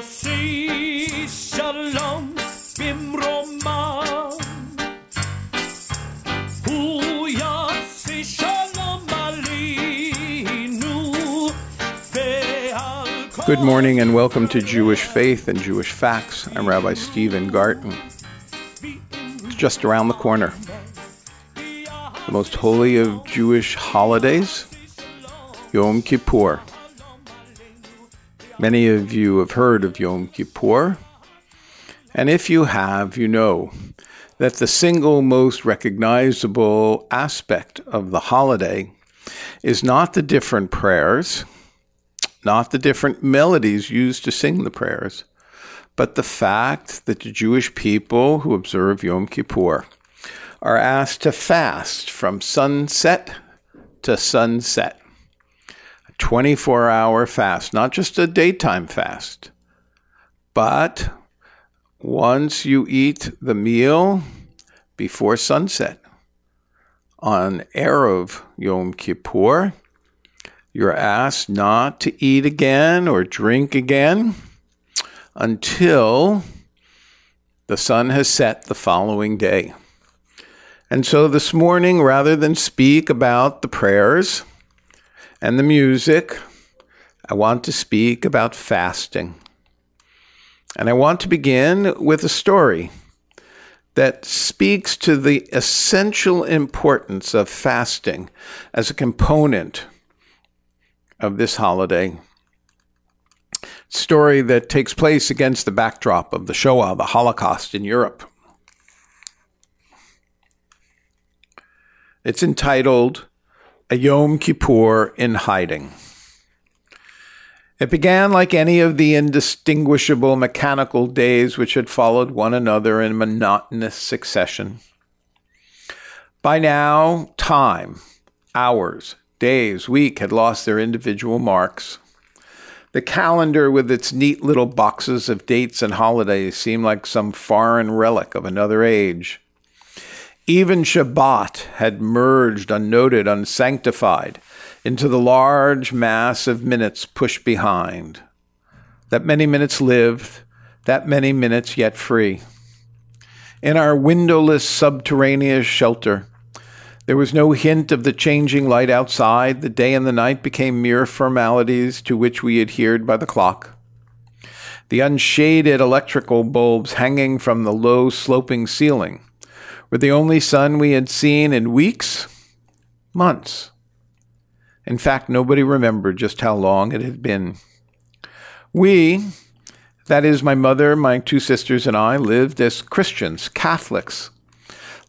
יוסי שלום במרומה הוא יוסי שלום עלינו ועל כל Good morning and welcome to Jewish Faith and Jewish Facts. I'm Rabbi Stephen Garten. It's just around the corner. The most holy of Jewish holidays, Yom Kippur. Many of you have heard of Yom Kippur, and if you have, you know that the single most recognizable aspect of the holiday is not the different prayers not the different melodies used to sing the prayers, but the fact that the Jewish people who observe Yom Kippur are asked to fast from sunset to sunset. A 24 hour fast, not just a daytime fast, but once you eat the meal before sunset on Erev Yom Kippur, you're asked not to eat again or drink again until the sun has set the following day. And so this morning, rather than speak about the prayers and the music, I want to speak about fasting. And I want to begin with a story that speaks to the essential importance of fasting as a component of this holiday. Story that takes place against the backdrop of the Shoah, the Holocaust in Europe. It's entitled A Yom Kippur in Hiding. It began like any of the indistinguishable mechanical days which had followed one another in monotonous succession. By now, time, hours, days, week had lost their individual marks. The calendar, with its neat little boxes of dates and holidays, seemed like some foreign relic of another age. Even Shabbat had merged unnoted, unsanctified, into the large mass of minutes pushed behind. That many minutes lived, that many minutes yet free. In our windowless subterraneous shelter, there was no hint of the changing light outside. The day and the night became mere formalities to which we adhered by the clock. The unshaded electrical bulbs hanging from the low sloping ceiling were the only sun we had seen in weeks, months. In fact, nobody remembered just how long it had been. We, that is, my mother, my two sisters, and I, lived as Christians, Catholics,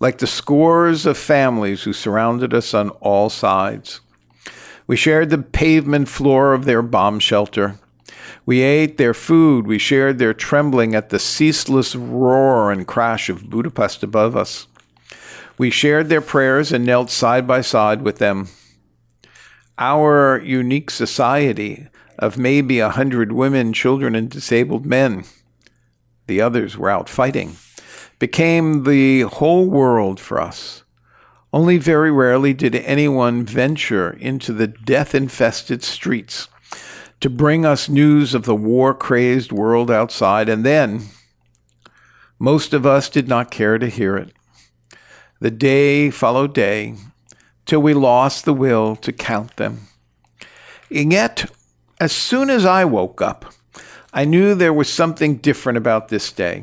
like the scores of families who surrounded us on all sides. We shared the pavement floor of their bomb shelter. We ate their food. We shared their trembling at the ceaseless roar and crash of Budapest above us. We shared their prayers and knelt side by side with them. Our unique society of maybe a hundred women, children, and disabled men, the others were out fighting, became the whole world for us. Only very rarely did anyone venture into the death infested streets to bring us news of the war crazed world outside, and then most of us did not care to hear it. The day followed day till we lost the will to count them. And yet, as soon as I woke up, I knew there was something different about this day.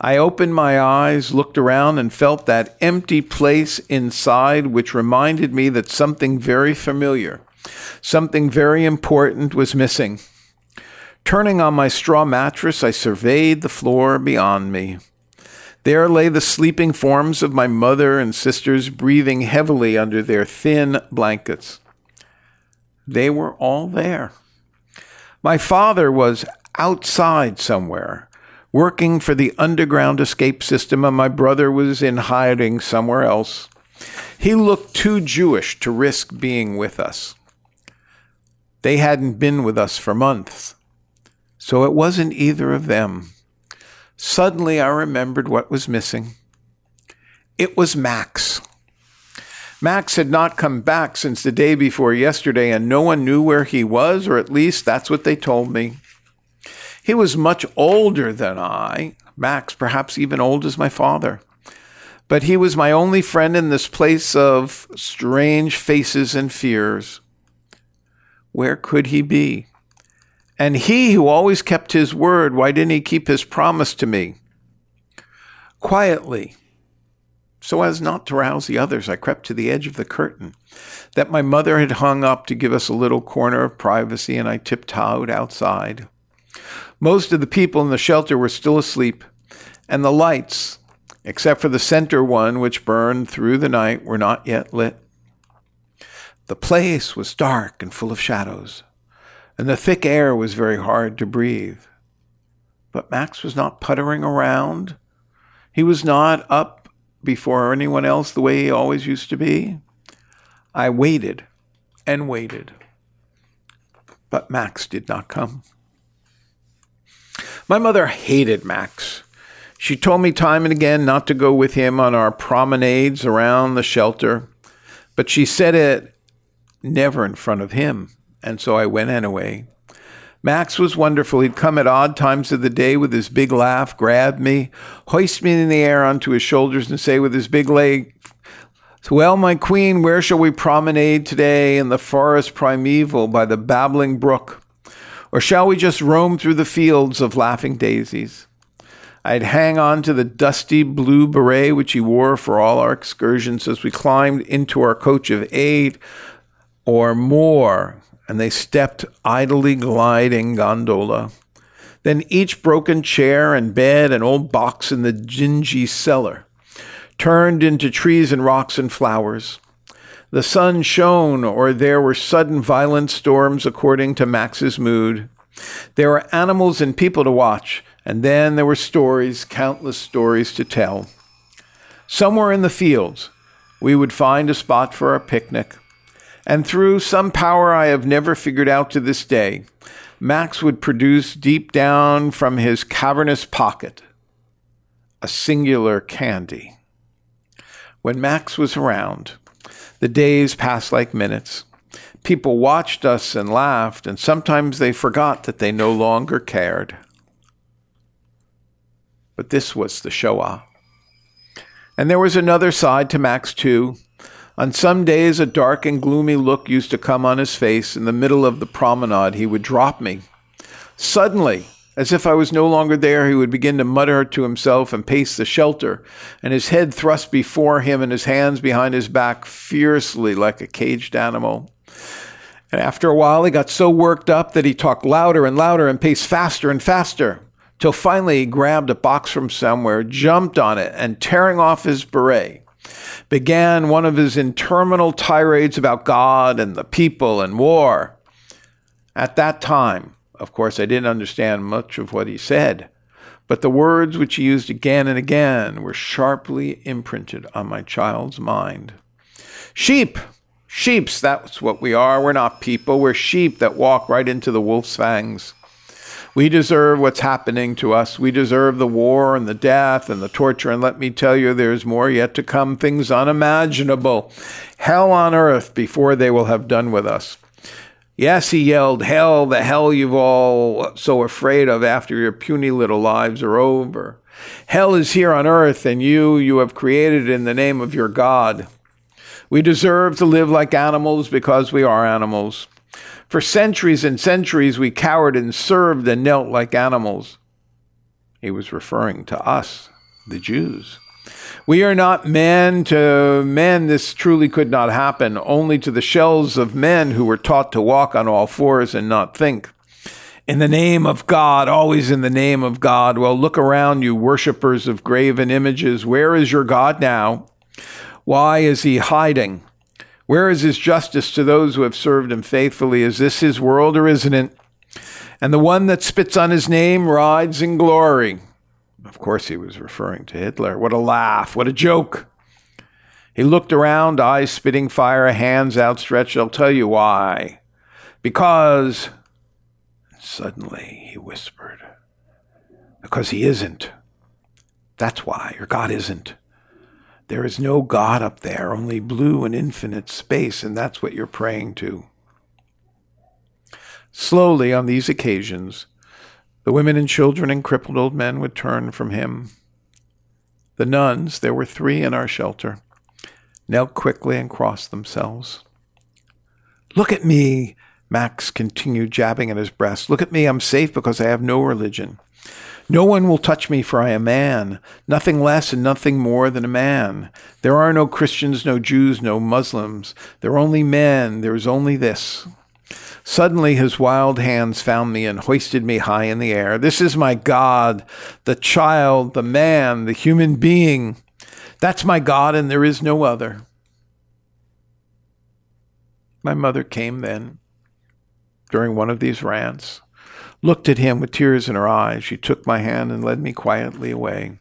I opened my eyes, looked around, and felt that empty place inside, which reminded me that something very familiar, something very important was missing. Turning on my straw mattress, I surveyed the floor beyond me. There lay the sleeping forms of my mother and sisters, breathing heavily under their thin blankets. They were all there. My father was outside somewhere, working for the underground escape system, and my brother was in hiding somewhere else. He looked too Jewish to risk being with us. They hadn't been with us for months, so it wasn't either of them. Suddenly, I remembered what was missing. It was Max. Max had not come back since the day before yesterday, and no one knew where he was, or at least that's what they told me. He was much older than I, Max, perhaps even old as my father. But he was my only friend in this place of strange faces and fears. Where could he be? And he who always kept his word, why didn't he keep his promise to me? Quietly, so as not to rouse the others, I crept to the edge of the curtain that my mother had hung up to give us a little corner of privacy, and I tiptoed outside. Most of the people in the shelter were still asleep, and the lights, except for the center one which burned through the night, were not yet lit. The place was dark and full of shadows, and the thick air was very hard to breathe. But Max was not puttering around. He was not up before anyone else the way he always used to be. I waited and waited, but Max did not come. My mother hated Max. She told me time and again not to go with him on our promenades around the shelter, but she said it never in front of him, and so I went anyway. Max was wonderful. He'd come at odd times of the day with his big laugh, grab me, hoist me in the air onto his shoulders, and say with his big leg, Well, my queen, where shall we promenade today in the forest primeval by the babbling brook? Or shall we just roam through the fields of laughing daisies? I'd hang on to the dusty blue beret which he wore for all our excursions as we climbed into our coach of eight or more, and they stepped idly gliding gondola. Then each broken chair and bed and old box in the dingy cellar turned into trees and rocks and flowers. The sun shone, or there were sudden violent storms according to Max's mood. There were animals and people to watch, and then there were stories, countless stories to tell. Somewhere in the fields, we would find a spot for our picnic, and through some power I have never figured out to this day, Max would produce deep down from his cavernous pocket a singular candy. When Max was around, the days passed like minutes. People watched us and laughed, and sometimes they forgot that they no longer cared. But this was the Shoah. And there was another side to Max, too. On some days, a dark and gloomy look used to come on his face. In the middle of the promenade, he would drop me. Suddenly, as if I was no longer there, he would begin to mutter to himself and pace the shelter, and his head thrust before him and his hands behind his back fiercely like a caged animal. And after a while, he got so worked up that he talked louder and louder and paced faster and faster, till finally he grabbed a box from somewhere, jumped on it, and tearing off his beret, began one of his interminable tirades about God and the people and war. At that time, of course, I didn't understand much of what he said, but the words which he used again and again were sharply imprinted on my child's mind. Sheep! Sheeps, that's what we are. We're not people. We're sheep that walk right into the wolf's fangs. We deserve what's happening to us. We deserve the war and the death and the torture. And let me tell you, there's more yet to come, things unimaginable. Hell on earth before they will have done with us. Yes, he yelled, Hell, the hell you've all so afraid of after your puny little lives are over. Hell is here on earth, and you, you have created in the name of your God. We deserve to live like animals because we are animals. For centuries and centuries, we cowered and served and knelt like animals. He was referring to us, the Jews. We are not men to men. This truly could not happen, only to the shells of men who were taught to walk on all fours and not think. In the name of God, always in the name of God. Well, look around you, worshippers of graven images. Where is your God now? Why is he hiding? Where is his justice to those who have served him faithfully? Is this his world or isn't it? And the one that spits on his name rides in glory. Of course, he was referring to Hitler. What a laugh. What a joke. He looked around, eyes spitting fire, hands outstretched. I'll tell you why. Because, suddenly he whispered, because he isn't. That's why, your God isn't. There is no God up there, only blue and infinite space, and that's what you're praying to. Slowly, on these occasions, The women and children and crippled old men would turn from him. The nuns, there were three in our shelter, knelt quickly and crossed themselves. Look at me, Max continued, jabbing at his breast. Look at me, I'm safe because I have no religion. No one will touch me, for I am man, nothing less and nothing more than a man. There are no Christians, no Jews, no Muslims. There are only men. There is only this. Suddenly his wild hands found me and hoisted me high in the air. This is my God, the child, the man, the human being. That's my God, and there is no other. My mother came then during one of these rants looked at him with tears in her eyes. She took my hand and led me quietly away.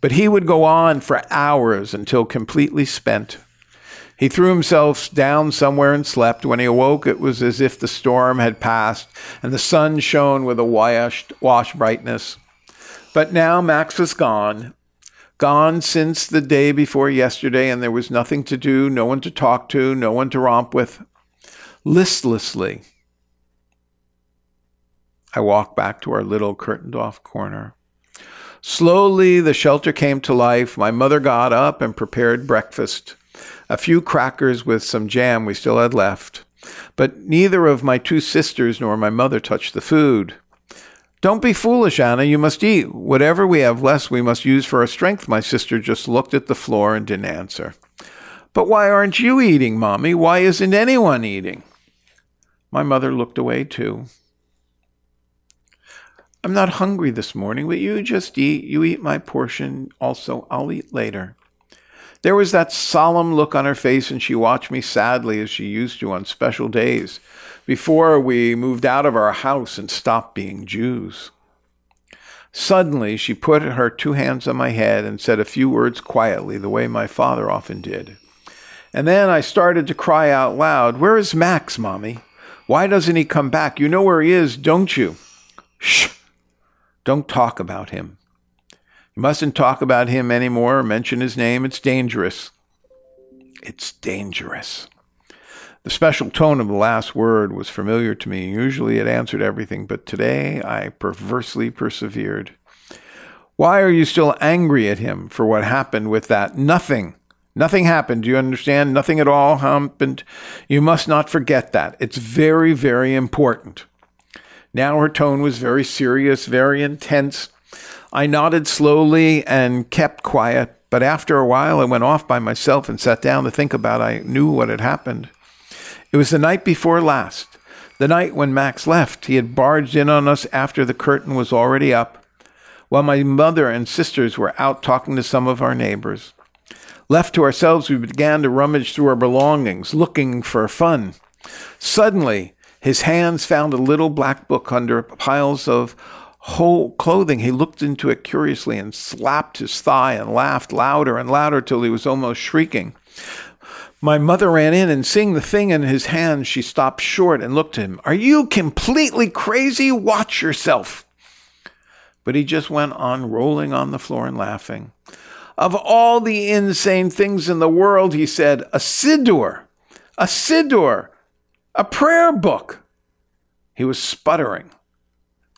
But he would go on for hours until completely spent. He threw himself down somewhere and slept. When he awoke, it was as if the storm had passed and the sun shone with a washed, washed brightness. But now Max was gone. Gone since the day before yesterday, and there was nothing to do, no one to talk to, no one to romp with. Listlessly, I walked back to our little curtained off corner. Slowly, the shelter came to life. My mother got up and prepared breakfast. A few crackers with some jam we still had left. But neither of my two sisters nor my mother touched the food. Don't be foolish, Anna. You must eat. Whatever we have left, we must use for our strength. My sister just looked at the floor and didn't answer. But why aren't you eating, Mommy? Why isn't anyone eating? My mother looked away too. I'm not hungry this morning, but you just eat. You eat my portion. Also, I'll eat later. There was that solemn look on her face, and she watched me sadly as she used to on special days before we moved out of our house and stopped being Jews. Suddenly, she put her two hands on my head and said a few words quietly, the way my father often did. And then I started to cry out loud, Where is Max, Mommy? Why doesn't he come back? You know where he is, don't you? Shh! Don't talk about him. You mustn't talk about him anymore or mention his name. It's dangerous. It's dangerous. The special tone of the last word was familiar to me. Usually it answered everything, but today I perversely persevered. Why are you still angry at him for what happened with that? Nothing. Nothing happened. Do you understand? Nothing at all happened. You must not forget that. It's very, very important. Now her tone was very serious, very intense. I nodded slowly and kept quiet, but after a while I went off by myself and sat down to think about I knew what had happened. It was the night before last, the night when Max left. He had barged in on us after the curtain was already up, while my mother and sisters were out talking to some of our neighbors. Left to ourselves, we began to rummage through our belongings, looking for fun. Suddenly, his hands found a little black book under piles of whole clothing. He looked into it curiously and slapped his thigh and laughed louder and louder till he was almost shrieking. My mother ran in and seeing the thing in his hands, she stopped short and looked at him. Are you completely crazy? Watch yourself. But he just went on rolling on the floor and laughing. Of all the insane things in the world, he said, a siddur, a. A prayer book. He was sputtering,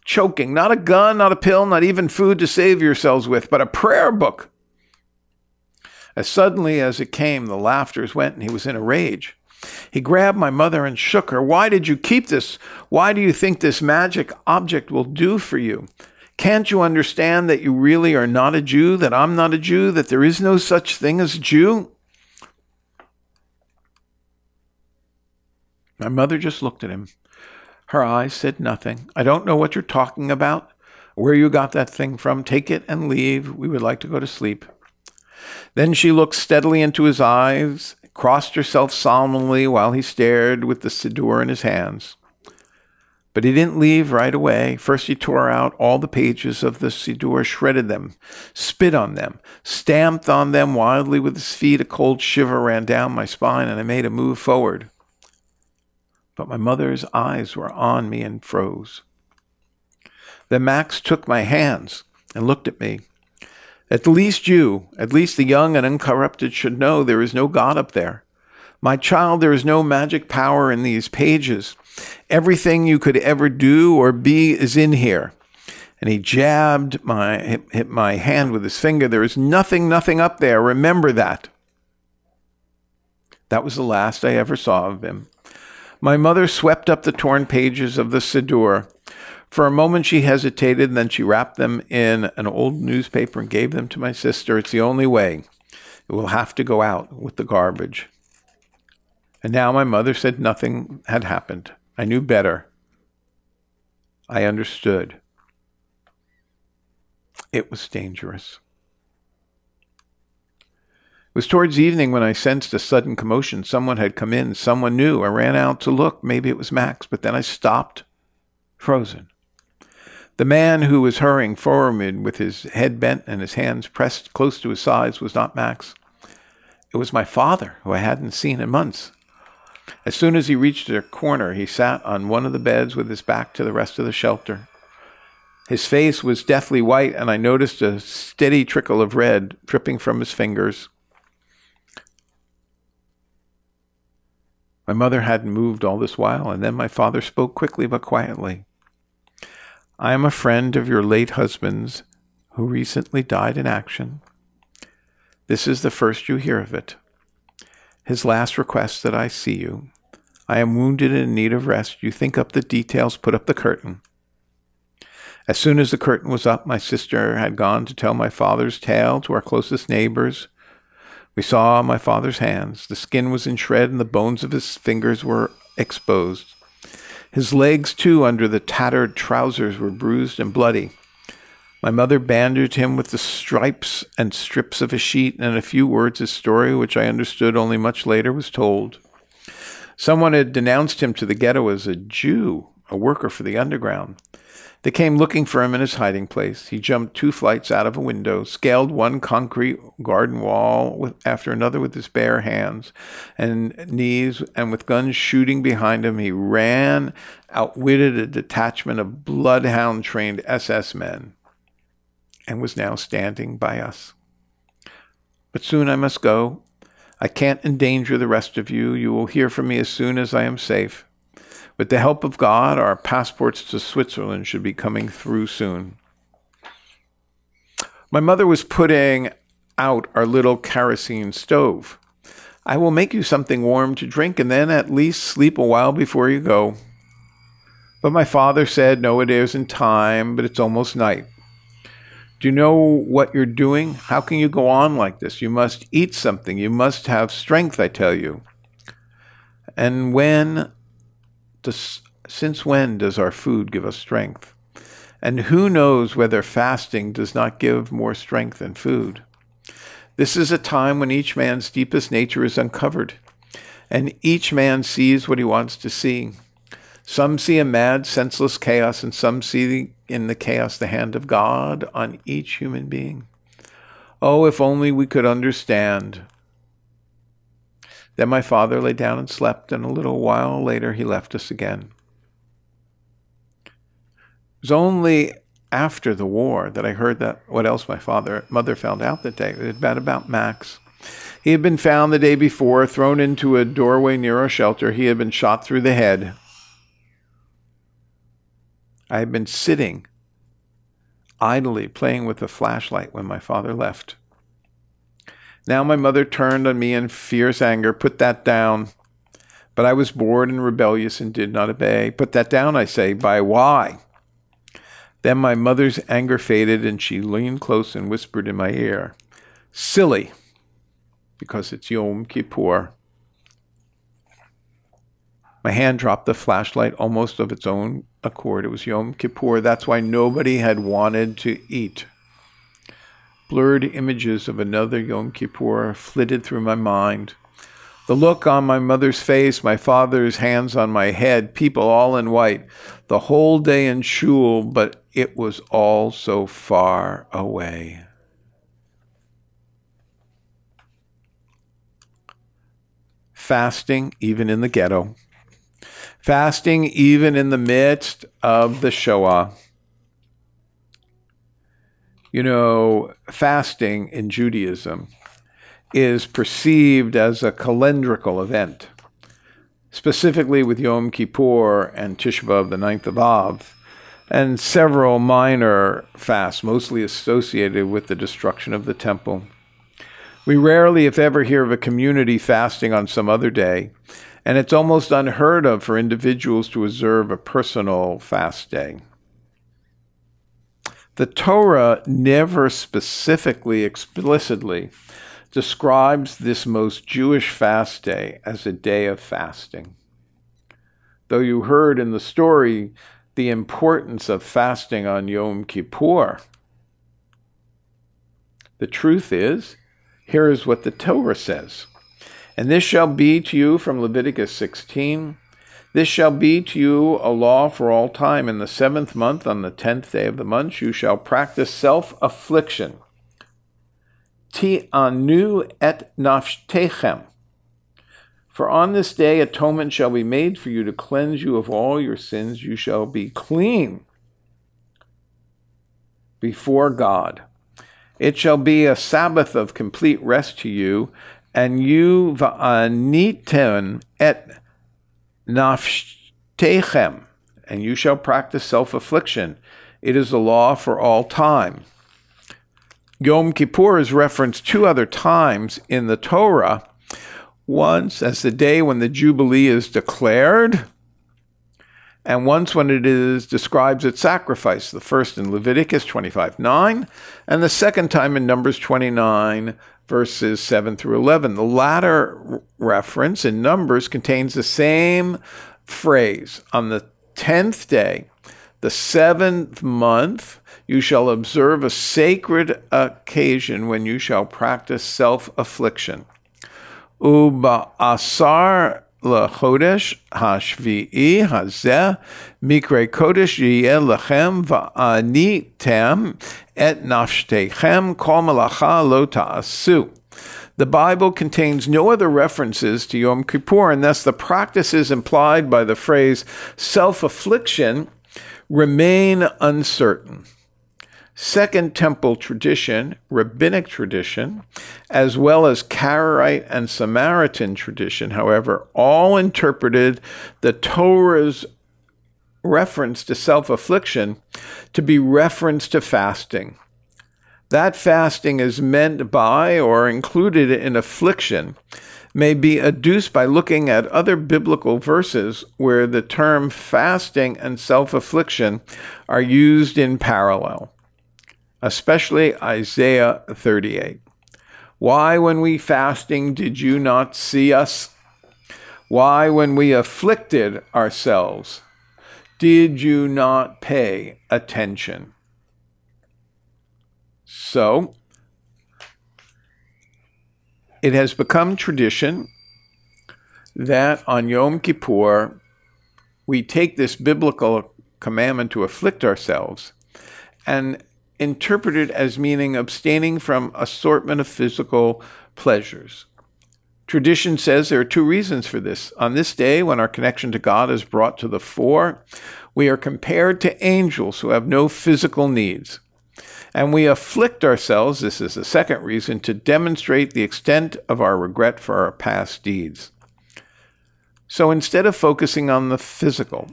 choking. Not a gun, not a pill, not even food to save yourselves with, but a prayer book. As suddenly as it came, the laughters went and he was in a rage. He grabbed my mother and shook her. Why did you keep this? Why do you think this magic object will do for you? Can't you understand that you really are not a Jew, that I'm not a Jew, that there is no such thing as a Jew? My mother just looked at him. Her eyes said nothing. I don't know what you're talking about, where you got that thing from. Take it and leave. We would like to go to sleep. Then she looked steadily into his eyes, crossed herself solemnly while he stared with the siddur in his hands. But he didn't leave right away. First, he tore out all the pages of the Siddur, shredded them, spit on them, stamped on them wildly with his feet. A cold shiver ran down my spine, and I made a move forward but my mother's eyes were on me and froze. Then Max took my hands and looked at me. At least you, at least the young and uncorrupted, should know there is no God up there. My child, there is no magic power in these pages. Everything you could ever do or be is in here. and he jabbed my hit, hit my hand with his finger. There is nothing, nothing up there. Remember that. That was the last I ever saw of him. My mother swept up the torn pages of the Siddur. For a moment she hesitated, then she wrapped them in an old newspaper and gave them to my sister. It's the only way. It will have to go out with the garbage. And now my mother said nothing had happened. I knew better. I understood. It was dangerous. It was towards evening when I sensed a sudden commotion. Someone had come in. Someone knew. I ran out to look. Maybe it was Max, but then I stopped, frozen. The man who was hurrying forward with his head bent and his hands pressed close to his sides was not Max. It was my father, who I hadn't seen in months. As soon as he reached a corner, he sat on one of the beds with his back to the rest of the shelter. His face was deathly white, and I noticed a steady trickle of red dripping from his fingers. My mother hadn't moved all this while, and then my father spoke quickly but quietly. I am a friend of your late husband's who recently died in action. This is the first you hear of it. His last request that I see you. I am wounded and in need of rest. You think up the details, put up the curtain. As soon as the curtain was up, my sister had gone to tell my father's tale to our closest neighbors. We saw my father's hands. The skin was in shred and the bones of his fingers were exposed. His legs, too, under the tattered trousers, were bruised and bloody. My mother bandaged him with the stripes and strips of a sheet, and in a few words his story, which I understood only much later, was told. Someone had denounced him to the ghetto as a Jew, a worker for the underground. They came looking for him in his hiding place. He jumped two flights out of a window, scaled one concrete garden wall with, after another with his bare hands and knees, and with guns shooting behind him, he ran, outwitted a detachment of bloodhound trained SS men, and was now standing by us. But soon I must go. I can't endanger the rest of you. You will hear from me as soon as I am safe. With the help of God, our passports to Switzerland should be coming through soon. My mother was putting out our little kerosene stove. I will make you something warm to drink and then at least sleep a while before you go. But my father said, No, it isn't time, but it's almost night. Do you know what you're doing? How can you go on like this? You must eat something. You must have strength, I tell you. And when does, since when does our food give us strength? And who knows whether fasting does not give more strength than food? This is a time when each man's deepest nature is uncovered, and each man sees what he wants to see. Some see a mad, senseless chaos, and some see in the chaos the hand of God on each human being. Oh, if only we could understand then my father lay down and slept, and a little while later he left us again. It was only after the war that I heard that what else my father mother found out that day. It had been about Max. He had been found the day before, thrown into a doorway near our shelter. He had been shot through the head. I had been sitting idly playing with a flashlight when my father left. Now my mother turned on me in fierce anger. Put that down. But I was bored and rebellious and did not obey. Put that down, I say. By why? Then my mother's anger faded, and she leaned close and whispered in my ear, Silly, because it's Yom Kippur. My hand dropped the flashlight almost of its own accord. It was Yom Kippur. That's why nobody had wanted to eat. Blurred images of another Yom Kippur flitted through my mind. The look on my mother's face, my father's hands on my head, people all in white, the whole day in shul, but it was all so far away. Fasting, even in the ghetto. Fasting, even in the midst of the Shoah. You know, fasting in Judaism is perceived as a calendrical event, specifically with Yom Kippur and Tisha B'Av, the ninth of Av, and several minor fasts, mostly associated with the destruction of the temple. We rarely, if ever, hear of a community fasting on some other day, and it's almost unheard of for individuals to observe a personal fast day. The Torah never specifically, explicitly describes this most Jewish fast day as a day of fasting. Though you heard in the story the importance of fasting on Yom Kippur, the truth is, here is what the Torah says. And this shall be to you from Leviticus 16 this shall be to you a law for all time. In the seventh month, on the tenth day of the month, you shall practice self affliction. Ti anu et nafshtechem. For on this day atonement shall be made for you to cleanse you of all your sins. You shall be clean before God. It shall be a Sabbath of complete rest to you, and you va'aniten et nafshtechem, and you shall practice self affliction. It is a law for all time. Yom Kippur is referenced two other times in the Torah. Once as the day when the Jubilee is declared, and once when it is describes its sacrifice. The first in Leviticus 25 9, and the second time in Numbers 29 verses 7 through 11. The latter reference in Numbers contains the same phrase On the tenth day, the seventh month, you shall observe a sacred occasion when you shall practice self affliction. Uba asar לחודש השביעי הזה, מקרה קודש יהיה לכם, ועניתם את נפשתיכם, כל מלאכה לא תעשו. The Bible contains no other references to Yom Kippur, and thus the practices implied by the phrase self affliction remain uncertain. Second Temple tradition, rabbinic tradition, as well as Karaite and Samaritan tradition, however, all interpreted the Torah's reference to self affliction to be reference to fasting. That fasting is meant by or included in affliction may be adduced by looking at other biblical verses where the term fasting and self affliction are used in parallel especially Isaiah 38. Why, when we fasting, did you not see us? Why, when we afflicted ourselves, did you not pay attention? So, it has become tradition that on Yom Kippur, we take this biblical commandment to afflict ourselves and interpreted as meaning abstaining from assortment of physical pleasures. Tradition says there are two reasons for this. On this day, when our connection to God is brought to the fore, we are compared to angels who have no physical needs. And we afflict ourselves, this is the second reason, to demonstrate the extent of our regret for our past deeds. So instead of focusing on the physical,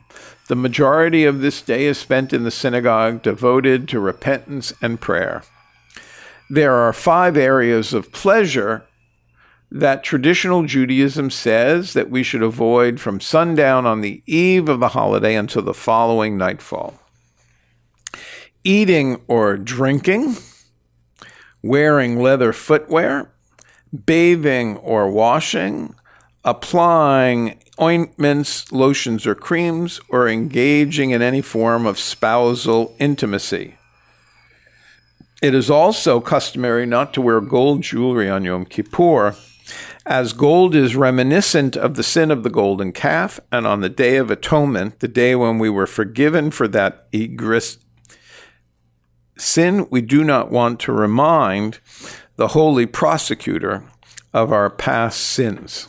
the majority of this day is spent in the synagogue devoted to repentance and prayer. There are five areas of pleasure that traditional Judaism says that we should avoid from sundown on the eve of the holiday until the following nightfall. Eating or drinking, wearing leather footwear, bathing or washing, applying ointments, lotions, or creams, or engaging in any form of spousal intimacy. It is also customary not to wear gold jewelry on Yom Kippur, as gold is reminiscent of the sin of the golden calf, and on the Day of Atonement, the day when we were forgiven for that egregious sin, we do not want to remind the holy prosecutor of our past sins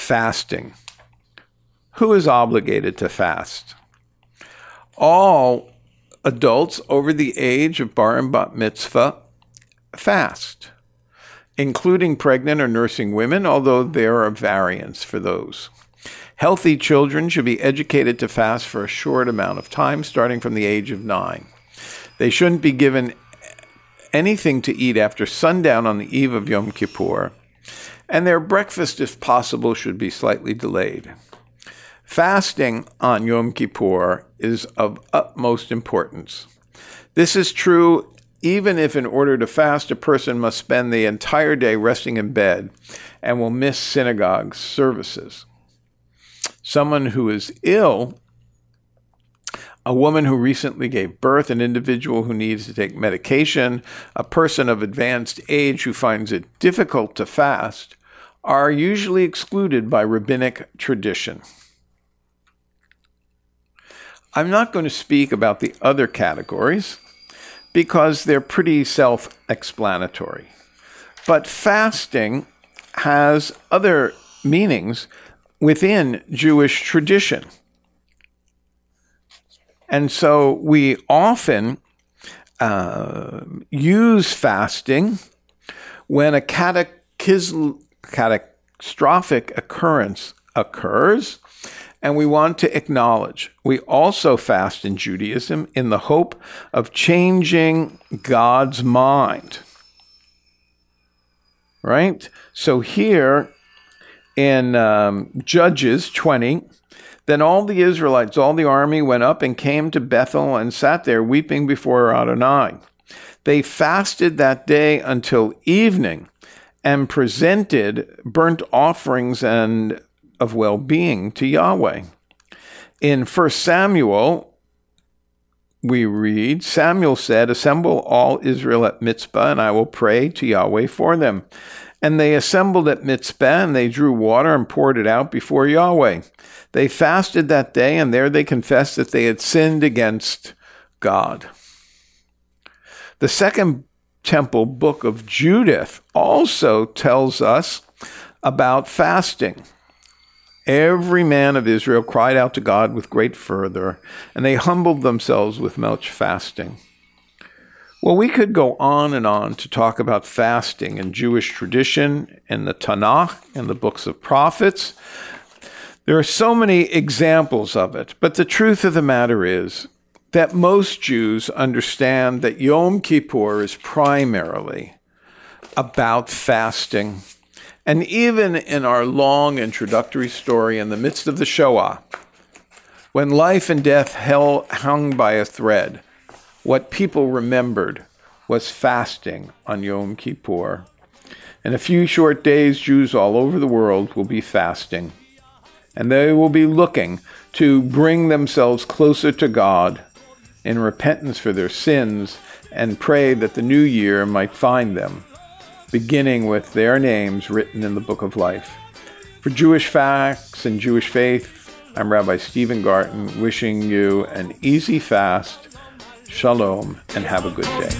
fasting. Who is obligated to fast? All adults over the age of bar and bat mitzvah fast, including pregnant or nursing women, although there are variants for those. Healthy children should be educated to fast for a short amount of time, starting from the age of nine. They shouldn't be given anything to eat after sundown on the eve of Yom Kippur, and their breakfast, if possible, should be slightly delayed. Fasting on Yom Kippur is of utmost importance. This is true even if, in order to fast, a person must spend the entire day resting in bed and will miss synagogue services. Someone who is ill, a woman who recently gave birth, an individual who needs to take medication, a person of advanced age who finds it difficult to fast, are usually excluded by rabbinic tradition. I'm not going to speak about the other categories because they're pretty self explanatory. But fasting has other meanings within Jewish tradition. And so we often uh, use fasting when a catastrophic occurrence occurs and we want to acknowledge. We also fast in Judaism in the hope of changing God's mind. Right? So here in um, Judges 20, then all the Israelites, all the army went up and came to Bethel and sat there weeping before Adonai. They fasted that day until evening and presented burnt offerings and of well being to Yahweh. In 1 Samuel, we read Samuel said, Assemble all Israel at Mitzpah, and I will pray to Yahweh for them. And they assembled at Mitzpah, and they drew water and poured it out before Yahweh. They fasted that day, and there they confessed that they had sinned against God. The second temple book of Judith also tells us about fasting. Every man of Israel cried out to God with great fervor, and they humbled themselves with much fasting. Well, we could go on and on to talk about fasting in Jewish tradition, in the Tanakh, in the books of prophets. There are so many examples of it, but the truth of the matter is that most Jews understand that Yom Kippur is primarily about fasting and even in our long introductory story in the midst of the Shoah, when life and death held, hung by a thread, what people remembered was fasting on Yom Kippur. In a few short days, Jews all over the world will be fasting, and they will be looking to bring themselves closer to God in repentance for their sins and pray that the new year might find them beginning with their names written in the book of life. For Jewish facts and Jewish faith, I'm Rabbi Stephen Garten wishing you an easy fast. Shalom, and have a good day.